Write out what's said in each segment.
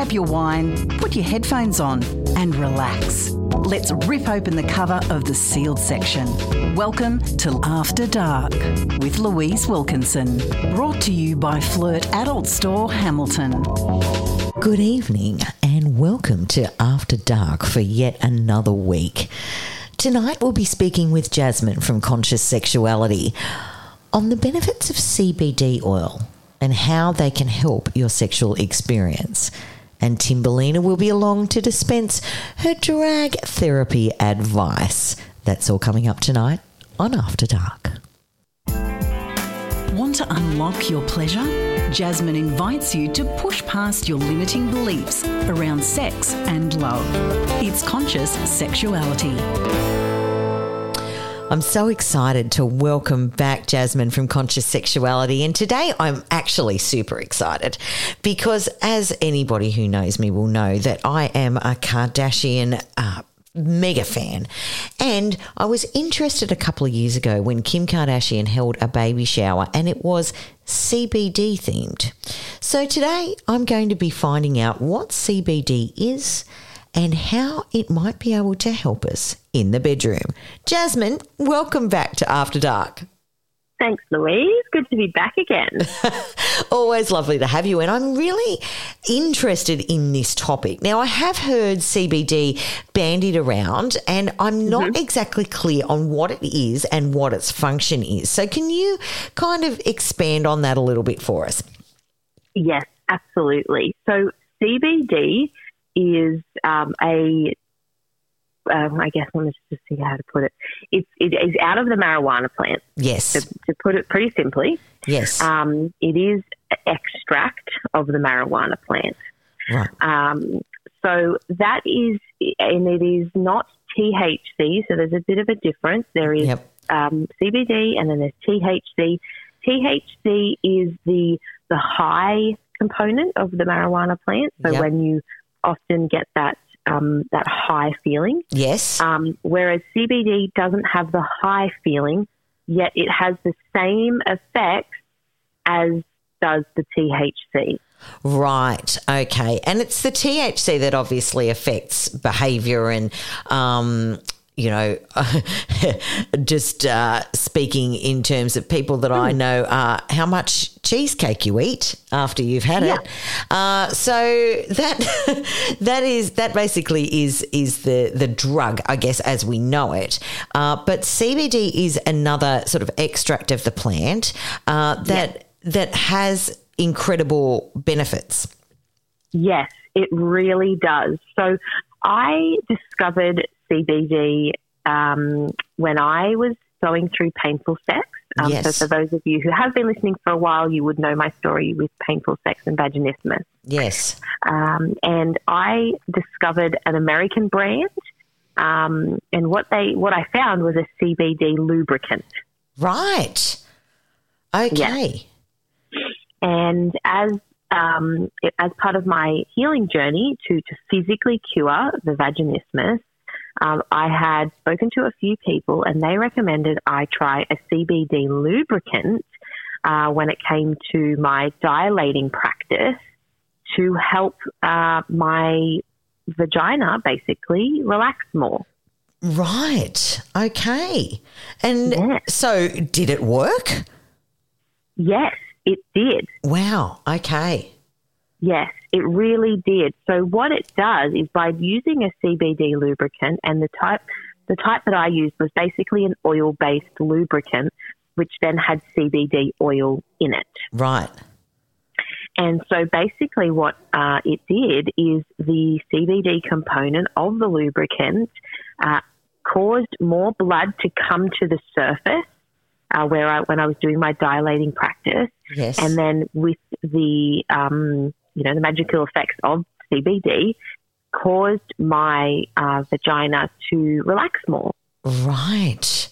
grab your wine, put your headphones on, and relax. Let's rip open the cover of the sealed section. Welcome to After Dark with Louise Wilkinson. Brought to you by Flirt Adult Store Hamilton. Good evening and welcome to After Dark for yet another week. Tonight we'll be speaking with Jasmine from Conscious Sexuality on the benefits of CBD oil and how they can help your sexual experience. And Timberlina will be along to dispense her drag therapy advice. That's all coming up tonight on After Dark. Want to unlock your pleasure? Jasmine invites you to push past your limiting beliefs around sex and love. It's conscious sexuality. I'm so excited to welcome back Jasmine from Conscious Sexuality. And today I'm actually super excited because, as anybody who knows me will know, that I am a Kardashian. Uh, mega fan. And I was interested a couple of years ago when Kim Kardashian held a baby shower and it was CBD themed. So today I'm going to be finding out what CBD is and how it might be able to help us in the bedroom. Jasmine, welcome back to After Dark. Thanks, Louise. Good to be back again. Always lovely to have you. And I'm really interested in this topic. Now, I have heard CBD bandied around, and I'm not mm-hmm. exactly clear on what it is and what its function is. So, can you kind of expand on that a little bit for us? Yes, absolutely. So, CBD is um, a um, I guess let me just see how to put it. It's it is out of the marijuana plant. Yes. To, to put it pretty simply. Yes. Um, it is extract of the marijuana plant. Right. Um, so that is, and it is not THC. So there's a bit of a difference. There is yep. um, CBD, and then there's THC. THC is the the high component of the marijuana plant. So yep. when you often get that um, that high feeling. Yes. Um, whereas CBD doesn't have the high feeling, yet it has the same effects as does the THC. Right. Okay. And it's the THC that obviously affects behavior and um, you know, just uh, speaking in terms of people that mm. I hmm. know, uh, how much cheesecake you eat after you've had yeah. it. Uh, so that that is that basically is is the the drug, I guess, as we know it. Uh, but CBD is another sort of extract of the plant uh, that yeah. that has incredible benefits. Yes, it really does. So I discovered CBD um, when I was going through painful sex. Um, yes. So, for those of you who have been listening for a while, you would know my story with painful sex and vaginismus. Yes. Um, and I discovered an American brand, um, and what they what I found was a CBD lubricant. Right. Okay. And as um, as part of my healing journey to to physically cure the vaginismus, um, I had spoken to a few people and they recommended I try a CBD lubricant uh, when it came to my dilating practice to help uh, my vagina basically relax more. Right. Okay. And yes. so did it work? Yes, it did. Wow. Okay. Yes, it really did. So what it does is by using a CBD lubricant and the type the type that I used was basically an oil based lubricant which then had CBD oil in it. Right. And so basically what uh, it did is the CBD component of the lubricant uh, caused more blood to come to the surface uh, where I, when I was doing my dilating practice. Yes. And then with the um, you know, the magical effects of CBD caused my uh, vagina to relax more. Right.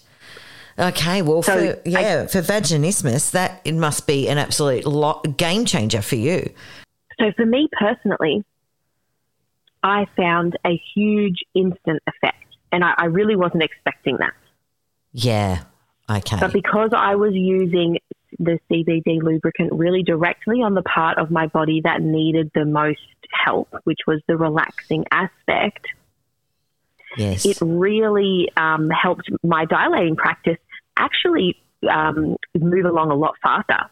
Okay, well, so for yeah, I, for vaginismus, that it must be an absolute game changer for you. So for me personally, I found a huge instant effect, and I, I really wasn't expecting that. Yeah. Okay. But because I was using the CBD lubricant really directly on the part of my body that needed the most help, which was the relaxing aspect, Yes. it really um, helped my dilating practice actually um, move along a lot faster.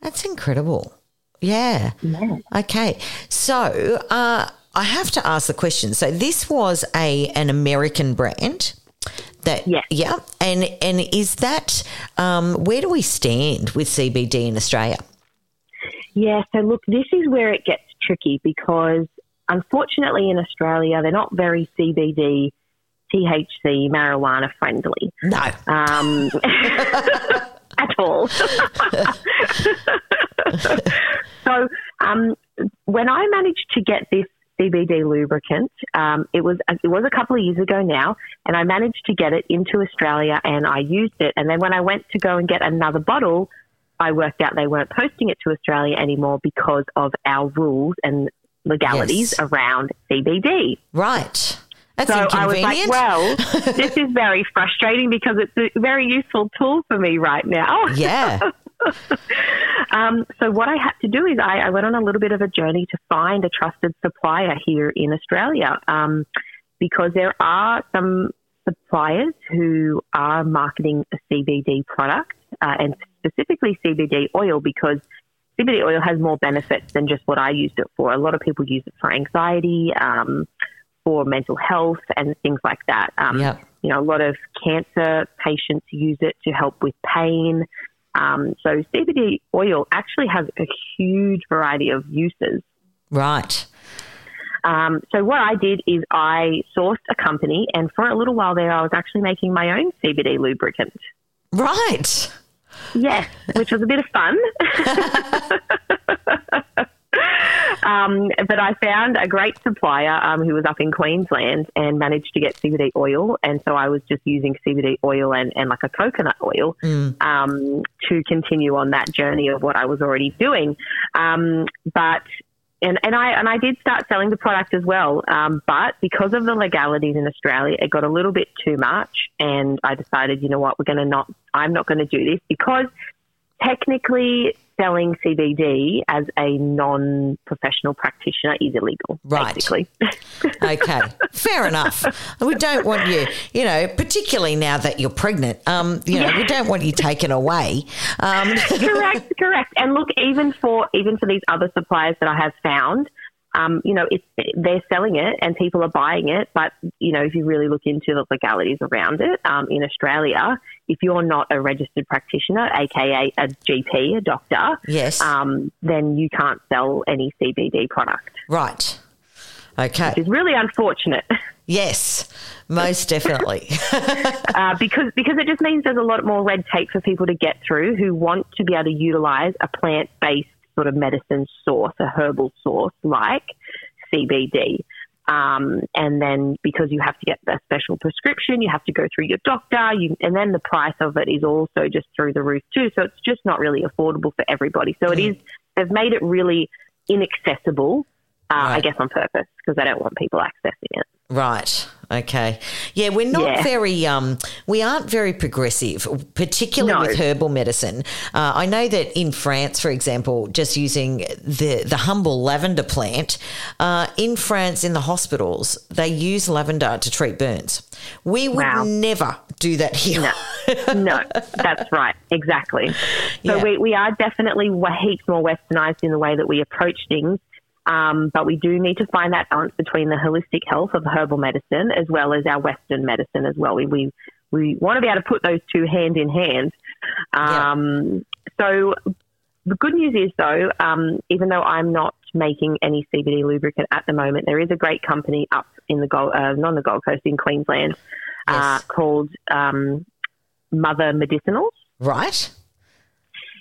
That's incredible. Yeah. Yeah. Okay. So uh, I have to ask the question. So this was a an American brand. That Yes. yeah, and and is that um, where do we stand with CBD in Australia? Yeah, so look, this is where it gets tricky because unfortunately in Australia, they're not very CBD, THC, marijuana friendly No, um, at all. so um, when I managed to get this CBD lubricant, um, it was it was a couple of years ago now, and I managed to get it into Australia, and I used it. And then when I went to go and get another bottle, I worked out they weren't posting it to Australia anymore because of our rules and legalities Yes. around CBD. right. That's So I was like, well, this is very frustrating because it's a very useful tool for me right now. yeah. Um, so what I had to do is I, I went on a little bit of a journey to find a trusted supplier here in Australia um, because there are some suppliers who are marketing a CBD product uh, and specifically CBD oil because CBD oil has more benefits than just what I used it for. A lot of people use it for anxiety, um, for mental health, and things like that. Um, Yep. You know, a lot of cancer patients use it to help with pain. Um, so CBD oil actually has a huge variety of uses. Right. Um, so what I did is I sourced a company, and for a little while there, I was actually making my own CBD lubricant. Right. Yes, which was a bit of fun. um, but I found a great supplier um, who was up in Queensland and managed to get CBD oil. And so I was just using CBD oil and, and like a coconut oil um, to continue on that journey of what I was already doing. Um, but and, and I and I did start selling the product as well, um, but because of the legalities in Australia, it got a little bit too much, and I decided, you know what, we're going to not. I'm not going to do this because technically selling CBD as a non-professional practitioner is illegal. Right. Basically. Okay. Fair enough. We don't want you, you know, particularly now that you're pregnant. Um, you know, we don't want you taken away. Um, correct, correct. And look, even for even for these other suppliers that I have found, um, you know, it's they're selling it and people are buying it. But you know, if you really look into the legalities around it um, in Australia, if you're not a registered practitioner, aka a GP, a doctor, Yes. um, then you can't sell any CBD product. right. Okay. It's really unfortunate. Yes, most definitely. uh, because because it just means there's a lot more red tape for people to get through who want to be able to utilize a plant based sort of medicine source, a herbal source like CBD. Um, and then because you have to get a special prescription, you have to go through your doctor, you, and then the price of it is also just through the roof too. So it's just not really affordable for everybody. So it is they've made it really inaccessible. Uh, I guess on purpose because they don't want people accessing it. Right. Okay. Yeah, we're not Yeah. very, um, we aren't very progressive, particularly No. with herbal medicine. Uh, I know that in France, for example, just using the, the humble lavender plant, uh, in France, in the hospitals, they use lavender to treat burns. We would Wow. never do that here. No, no, that's right, exactly. So Yeah. we, we are definitely heaps more westernized in the way that we approach things. Um, but we do need to find that balance between the holistic health of herbal medicine as well as our Western medicine as well. We, we, we want to be able to put those two hand in hand. Um, So the good news is, though, um, even though I'm not making any CBD lubricant at the moment, there is a great company up in the Gold, uh, not on the Gold Coast in Queensland uh, called um, Mother Medicinals. Right?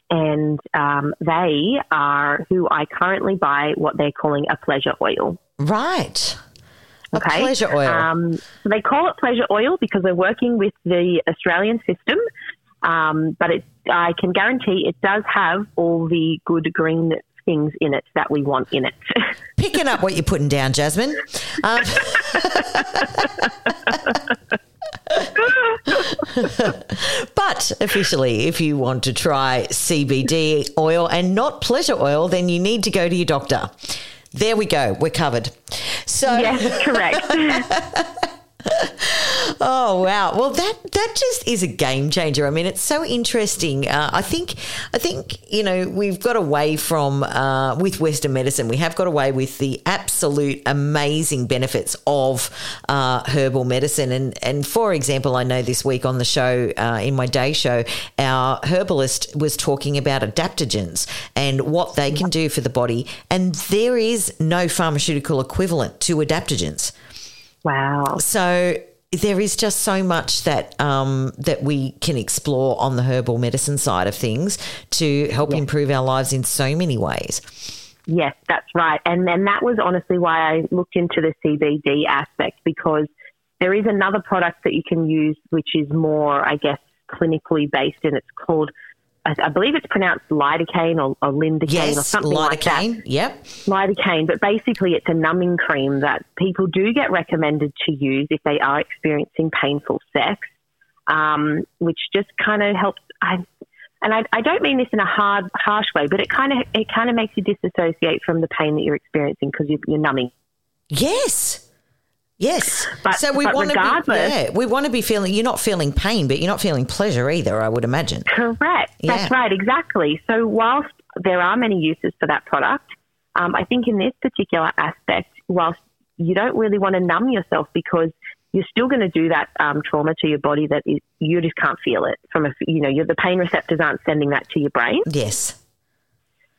And um, they are who I currently buy what they're calling a pleasure oil. Right. A Okay. pleasure oil. Um, so they call it pleasure oil because they're working with the Australian system. Um, but it, I can guarantee it does have all the good green things in it that we want in it. Picking up what you're putting down, Jasmine. Um, but officially, if you want to try CBD oil and not pleasure oil, then you need to go to your doctor. There we go. We're covered. So Yes, correct. Oh wow! Well, that that just is a game changer. I mean, it's so interesting. Uh, I think I think you know we've got away from uh, with Western medicine. We have got away with the absolute amazing benefits of uh, herbal medicine. And and for example, I know this week on the show uh, in my day show, our herbalist was talking about adaptogens and what they can do for the body. And there is no pharmaceutical equivalent to adaptogens. wow. So there is just so much that um, that we can explore on the herbal medicine side of things to help improve our lives in so many ways. Yes, that's right. And then that was honestly why I looked into the CBD aspect because there is another product that you can use which is more, I guess, clinically based and it's called, I, I believe it's pronounced lidocaine or, or lindocaine or Yes, something like that. lidocaine. Yep. lidocaine, but basically it's a numbing cream that people do get recommended to use if they are experiencing painful sex, um, which just kind of helps. I, and I, I don't mean this in a hard, harsh way, but it kind of it kind of makes you disassociate from the pain that you're experiencing because you're, you're numbing. Yes. Yes. But- so we want to be regardless- yeah, we want to be feeling you're not feeling pain, but you're not feeling pleasure either, I would imagine. Correct. That's right. Exactly. So whilst there are many uses for that product, um, I think in this particular aspect, whilst you don't really want to numb yourself because you're still going to do that um, trauma to your body that is, you just can't feel it from a you know the pain receptors aren't sending that to your brain. Yes.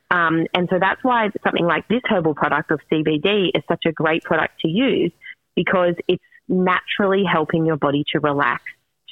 Um, and so that's why something like this herbal product of CBD is such a great product to use because it's naturally helping your body to relax,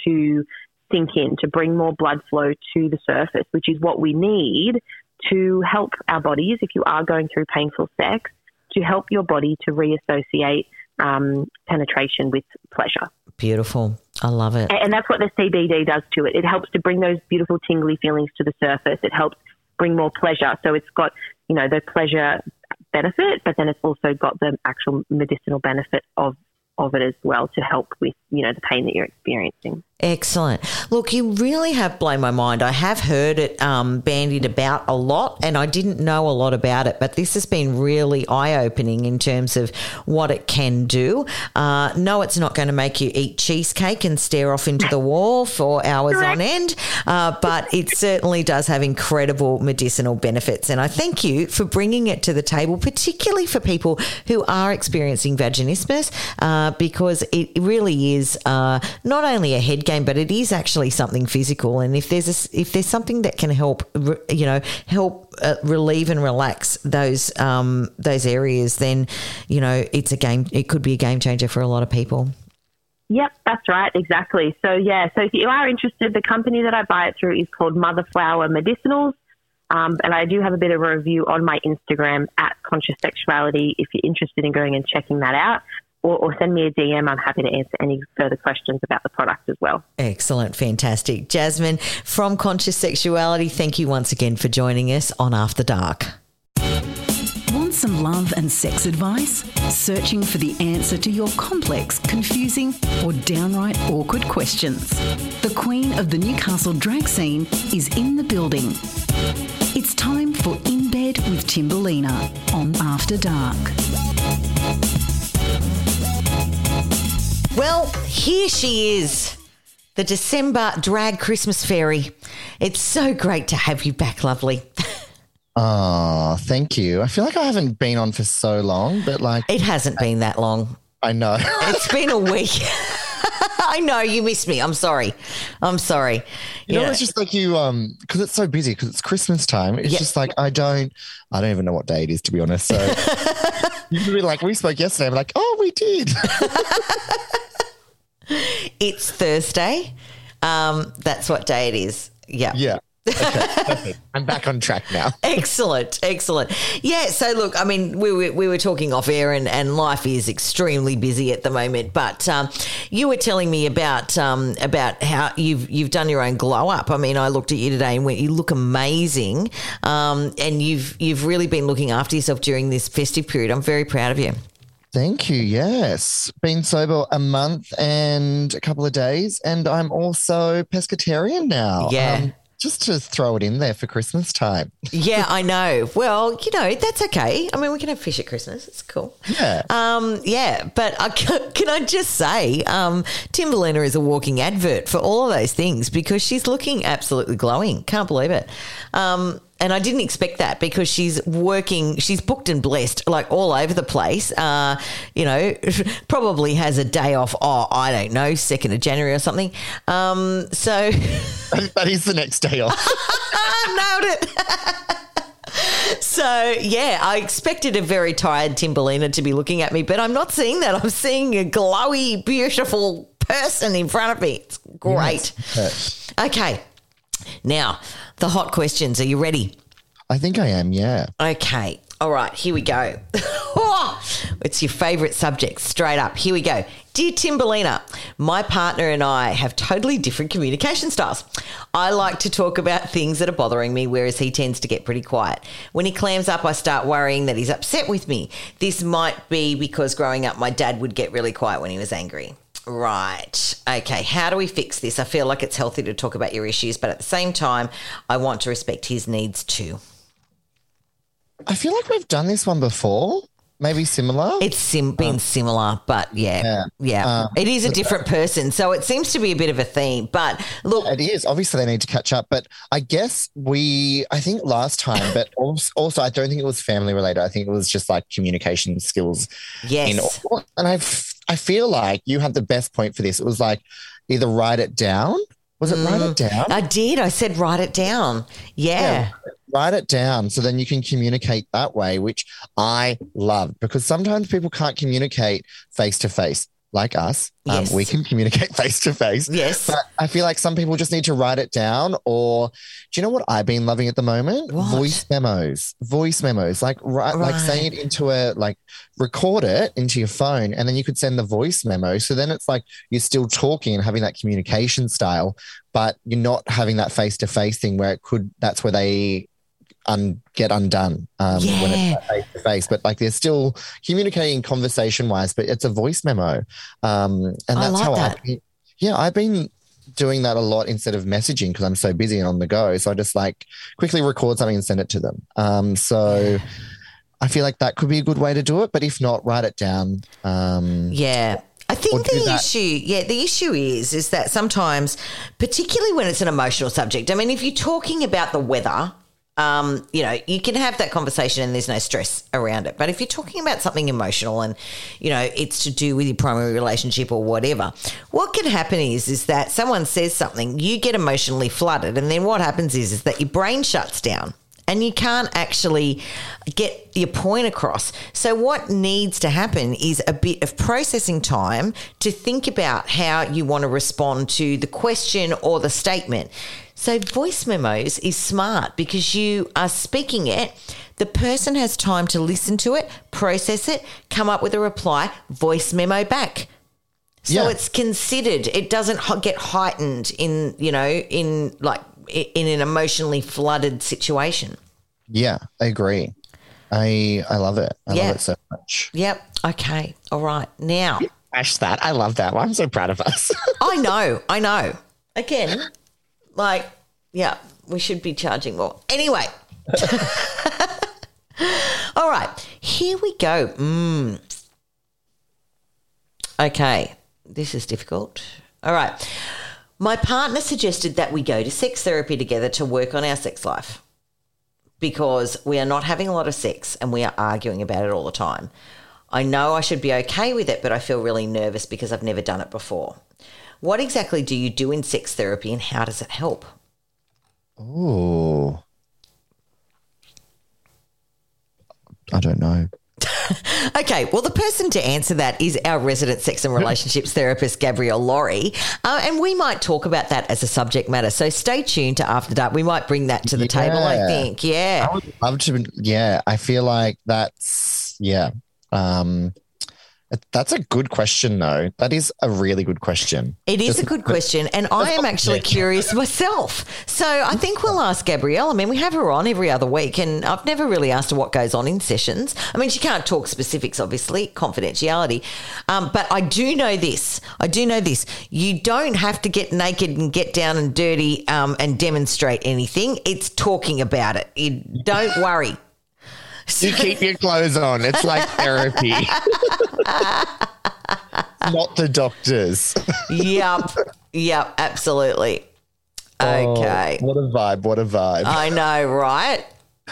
to sink in, to bring more blood flow to the surface, which is what we need to help our bodies, if you are going through painful sex, to help your body to reassociate um, penetration with pleasure. Beautiful. I love it. And that's what the CBD does to it. It helps to bring those beautiful tingly feelings to the surface. It helps bring more pleasure. So it's got, you know, the pleasure benefit, but then it's also got the actual medicinal benefit of of it as well to help with, you know, the pain that you're experiencing. Excellent. Look, you really have blown my mind. I have heard it um, bandied about a lot, and I didn't know a lot about it, but this has been really eye opening in terms of what it can do. Uh, no, it's not going to make you eat cheesecake and stare off into the wall for hours on end, uh, but it certainly does have incredible medicinal benefits. And I thank you for bringing it to the table, particularly for people who are experiencing vaginismus, uh, because it really is uh, not only a head game, but it is actually something physical. And if there's a, if there's something that can help, you know, help uh, relieve and relax those um, those areas, then you know it's a game. It could be a game changer for a lot of people. Yep, that's right, exactly. So yeah, so if you are interested, the company that I buy it through is called Mother Flower Medicinals. Um, and I do have a bit of a review on my Instagram at Conscious Sexuality if you're interested in going and checking that out. Or, or send me a DM. I'm happy to answer any further questions about the product as well. Excellent, fantastic, Jasmine from Conscious Sexuality. Thank you once again for joining us on After Dark. Want some love and sex advice? Searching for the answer to your complex, confusing, or downright awkward questions? The queen of the Newcastle drag scene is in the building. It's time for In Bed with Timberlina on After Dark. Well, here she is, the December drag Christmas fairy. It's so great to have you back, lovely. Oh, thank you. I feel like I haven't been on for so long, but like It hasn't been that long. I know. It's been a week. I know you missed me. I'm sorry. I'm sorry. You know, it's just like you, um, because it's so busy, because it's Christmas time. It's Yeah. just like I don't, I don't even know what day it is to be honest. So you can be like, we spoke yesterday. I'm like, oh, we did. It's Thursday. Um, that's what day it is. Yeah. yeah. Okay. I'm back on track now. Excellent, excellent. Yeah, so look, I mean, we were, we were talking off air, and, and life is extremely busy at the moment. But um, you were telling me about um, about how you've you've done your own glow up. I mean, I looked at you today and went, you look amazing, um, and you've you've really been looking after yourself during this festive period. I'm very proud of you. Thank you. Yes. Been sober a month and a couple of days, and I'm also pescatarian now. Yeah. Um, just to throw it in there for Christmas time. Yeah, I know. Well, you know, that's okay. I mean, we can have fish at Christmas. It's cool. Yeah. Um, yeah, but I, can I just say, um, Timberlina is a walking advert for all of those things because she's looking absolutely glowing. Can't believe it. Um, and I didn't expect that because she's working, she's booked and blessed like all over the place. Uh, you know, probably has a day off. Oh, I don't know, second of January or something. Um, so that is the next day off. Nailed it. so yeah, I expected a very tired Timberlina to be looking at me, but I'm not seeing that. I'm seeing a glowy, beautiful person in front of me. It's great. Yes. Okay. Now, the hot questions. Are you ready? I think I am, yeah. Okay. All right, here we go. it's your favourite subject, straight up. Here we go. Dear Timberlina, my partner and I have totally different communication styles. I like to talk about things that are bothering me, whereas he tends to get pretty quiet. When he clams up, I start worrying that he's upset with me. This might be because growing up, my dad would get really quiet when he was angry. Right. Okay. How do we fix this? I feel like it's healthy to talk about your issues, but at the same time, I want to respect his needs too. I feel like we've done this one before. Maybe similar. It's sim- been um, similar, but yeah, yeah. yeah. Um, it is a different person, so it seems to be a bit of a theme. But look, it is obviously they need to catch up. But I guess we, I think last time, but also, I don't think it was family related. I think it was just like communication skills. Yes, in, and I, I feel like you had the best point for this. It was like either write it down. Was it mm, write it mm. down? I did. I said write it down. yeah. yeah write it down so then you can communicate that way, which I love because sometimes people can't communicate face to face like us. Yes. Um, we can communicate face to face. Yes. But I feel like some people just need to write it down or do you know what I've been loving at the moment? What? Voice memos. Voice memos. Like right, right. like saying it into a like record it into your phone and then you could send the voice memo. So then it's like you're still talking and having that communication style, but you're not having that face to face thing where it could that's where they un, get undone um, yeah. when it's face to face. But like they're still communicating conversation wise, but it's a voice memo, um, and that's like how that. I. Yeah, I've been doing that a lot instead of messaging because I'm so busy and on the go. So I just like quickly record something and send it to them. Um, so. I feel like that could be a good way to do it, but if not, write it down. Um, yeah, I think the issue, yeah, the issue is is that sometimes, particularly when it's an emotional subject. I mean, if you're talking about the weather, um, you know, you can have that conversation and there's no stress around it. But if you're talking about something emotional and, you know, it's to do with your primary relationship or whatever, what can happen is is that someone says something, you get emotionally flooded, and then what happens is is that your brain shuts down and you can't actually get your point across. So, what needs to happen is a bit of processing time to think about how you want to respond to the question or the statement. So, voice memos is smart because you are speaking it. The person has time to listen to it, process it, come up with a reply, voice memo back. So yeah. it's considered. It doesn't get heightened in, you know, in like in an emotionally flooded situation. Yeah, I agree. I I love it. I love it so much. Yep. Okay. All right. Now, Ash, that I love that. I'm so proud of us. I know. I know. Again, like, yeah, we should be charging more. Anyway. All right, here we go. Mm. Okay, this is difficult. All right. My partner suggested that we go to sex therapy together to work on our sex life because we are not having a lot of sex and we are arguing about it all the time. I know I should be okay with it, but I feel really nervous because I've never done it before. What exactly do you do in sex therapy and how does it help? Oh, I don't know. okay, well, the person to answer that is our resident sex and relationships therapist, Gabrielle Lawrie. Uh, and we might talk about that as a subject matter. So stay tuned to After Dark. We might bring that to the yeah. table, I think. Yeah. I would love to. Yeah. I feel like that's, yeah. Um, That's a good question, though. That is a really good question. It is Just- a good question, and I am actually curious myself. So I think we'll ask Gabrielle. I mean, we have her on every other week, and I've never really asked her what goes on in sessions. I mean, she can't talk specifics, obviously, confidentiality. Um, but I do know this. I do know this. You don't have to get naked and get down and dirty um, and demonstrate anything. It's talking about it. You don't worry. You keep your clothes on. It's like therapy. Not the doctors. yep. Yep. Absolutely. Okay. Oh, what a vibe. What a vibe. I know, right?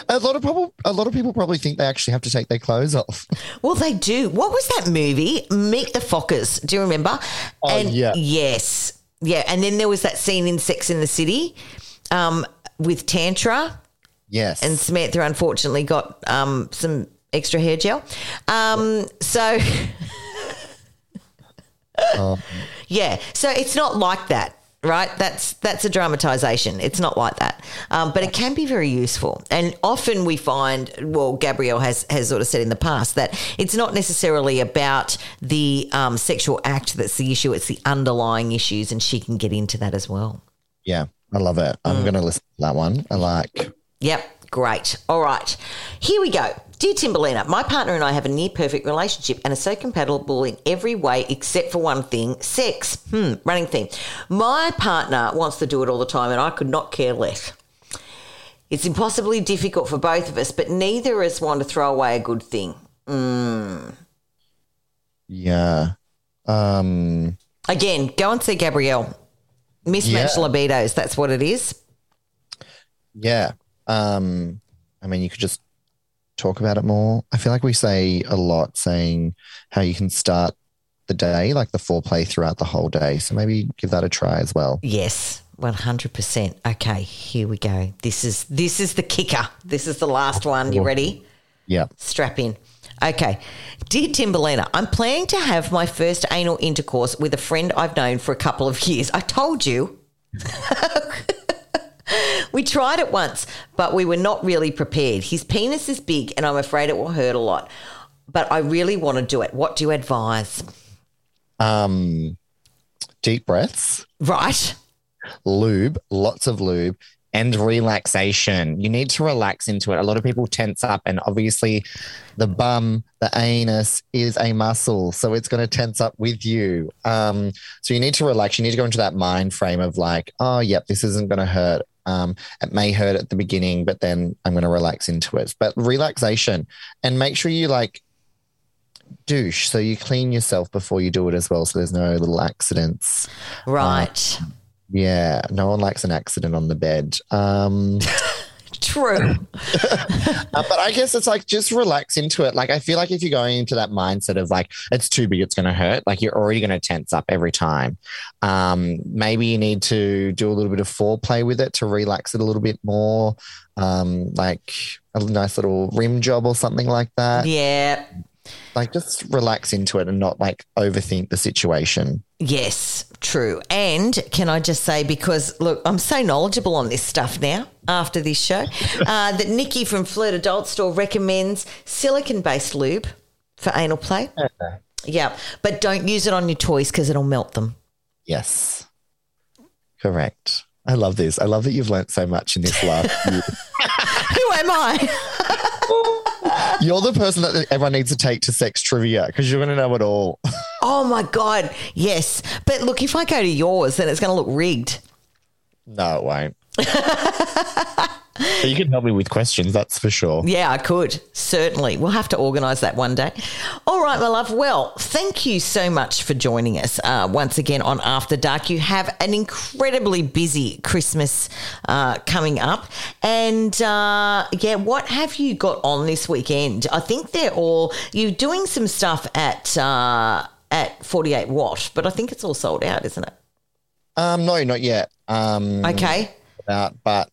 a lot of people a lot of people probably think they actually have to take their clothes off. Well, they do. What was that movie? Meet the Fockers. Do you remember? Oh, yeah. Yes. Yeah. And then there was that scene in Sex in the City um, with Tantra, Yes. and Samantha unfortunately got um, some extra hair gel. Um, so, Oh. yeah. So it's not like that. Right, that's that's a dramatization. It's not like that, um, but it can be very useful. And often we find, well, Gabrielle has has sort of said in the past that it's not necessarily about the um, sexual act that's the issue; it's the underlying issues, and she can get into that as well. yeah, I love it. Mm. I'm gonna listen to that one. I like Yep, great. All right, here we go. Dear Timberlina, my partner and I have a near perfect relationship and are so compatible in every way except for one thing sex. Hmm, running thing. My partner wants to do it all the time and I could not care less. It's impossibly difficult for both of us, but neither of us want to throw away a good thing. Mmm. Yeah. Um Again, go and see Gabrielle. Mismatched Yeah. libidos, that's what it is. yeah. Um I mean you could just talk about it more. I feel like we say a lot saying how you can start the day, like the foreplay throughout the whole day. So maybe give that a try as well. Yes, one hundred percent. Okay, here we go. This is this is the kicker. This is the last one. You ready? Yeah. Strap in. Okay. Dear Timberlina, I'm planning to have my first anal intercourse with a friend I've known for a couple of years. I told you. we tried it once, but we were not really prepared. His penis is big and I'm afraid it will hurt a lot. But I really want to do it. What do you advise? Um deep breaths. Right. lube, lots of lube, and relaxation. You need to relax into it. A lot of people tense up, and obviously, the bum, the anus is a muscle, so it's going to tense up with you. Um, so you need to relax. You need to go into that mind frame of like, oh, yep, this isn't going to hurt. Um, it may hurt at the beginning, but then I'm going to relax into it. But relaxation, and make sure you like douche, so you clean yourself before you do it as well, so there's no little accidents. Right. Yeah, no one likes an accident on the bed. Um, True. uh, but I guess it's like just relax into it. Like I feel like if you're going into that mindset of like it's too big, it's going to hurt. Like you're already going to tense up every time. Um, maybe you need to do a little bit of foreplay with it to relax it a little bit more. Um, like a nice little rim job or something like that. yeah. Like just relax into it and not like overthink the situation. Yes, true. And can I just say, because look, I'm so knowledgeable on this stuff now after this show, uh, that Nikki from Flirt Adult Store recommends silicon based lube for anal play. Yeah, but don't use it on your toys because it'll melt them. Yes, correct. I love this. I love that you've learnt so much in this last year. Who am I? You're the person that everyone needs to take to sex trivia because you're going to know it all. Oh my God. Yes. But look, if I go to yours, then it's going to look rigged. No, it won't. You can help me with questions, that's for sure. Yeah, I could. Certainly. We'll have to organise that one day. All right, my love. Well, thank you so much for joining us uh, once again on After Dark. You have an incredibly busy Christmas uh, coming up. And uh, yeah, what have you got on this weekend? I think they're all, you're doing some stuff at, uh, at 48 Watt, but I think it's all sold out, isn't it? Um, no, not yet. Um, Okay. About, but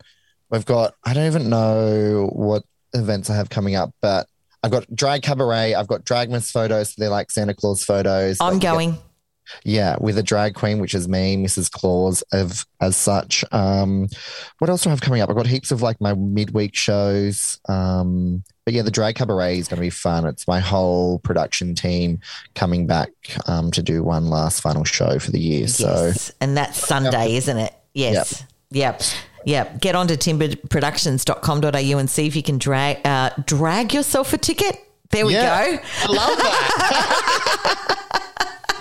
we've got, I don't even know what events I have coming up, but I've got drag cabaret, I've got dragmas photos, so they're like Santa Claus photos. I'm going. Yeah, with a drag queen, which is me, Mrs. Claus, of as such. Um, what else do I have coming up? I've got heaps of like my midweek shows. Um, but yeah, the drag cabaret is going to be fun. It's my whole production team coming back um, to do one last final show for the year. So And that's Sunday, isn't it? Yes. Yep. Yep. Get on to timberproductions.com.au and see if you can drag uh, drag yourself a ticket. There we Yeah. go. I love that.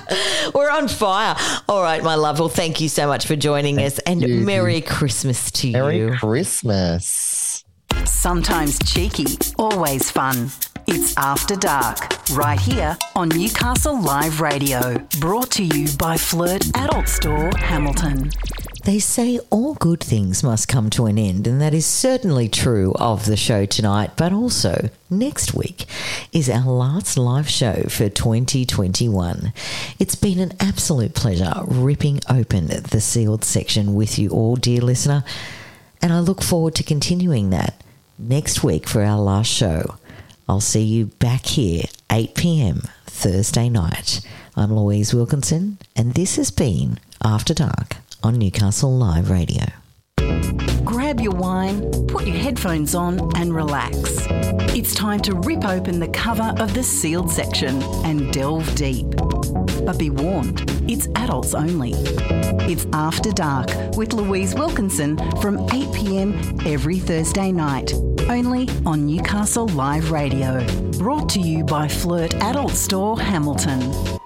We're on fire. All right, my love. Well, thank you so much for joining us and you. Merry Christmas to Merry you. Merry Christmas. Sometimes cheeky, always fun. It's After Dark, right here on Newcastle Live Radio. Brought to you by Flirt Adult Store, Hamilton. They say all good things must come to an end, and that is certainly true of the show tonight, but also next week is our last live show for 2021. It's been an absolute pleasure ripping open the sealed section with you all, dear listener, and I look forward to continuing that next week for our last show. I'll see you back here, 8 pm Thursday night. I'm Louise Wilkinson, and this has been After Dark on Newcastle Live Radio. Grab your wine, put your headphones on, and relax. It's time to rip open the cover of the sealed section and delve deep. But be warned, it's adults only. It's After Dark with Louise Wilkinson from 8 pm every Thursday night, only on Newcastle Live Radio. Brought to you by Flirt Adult Store Hamilton.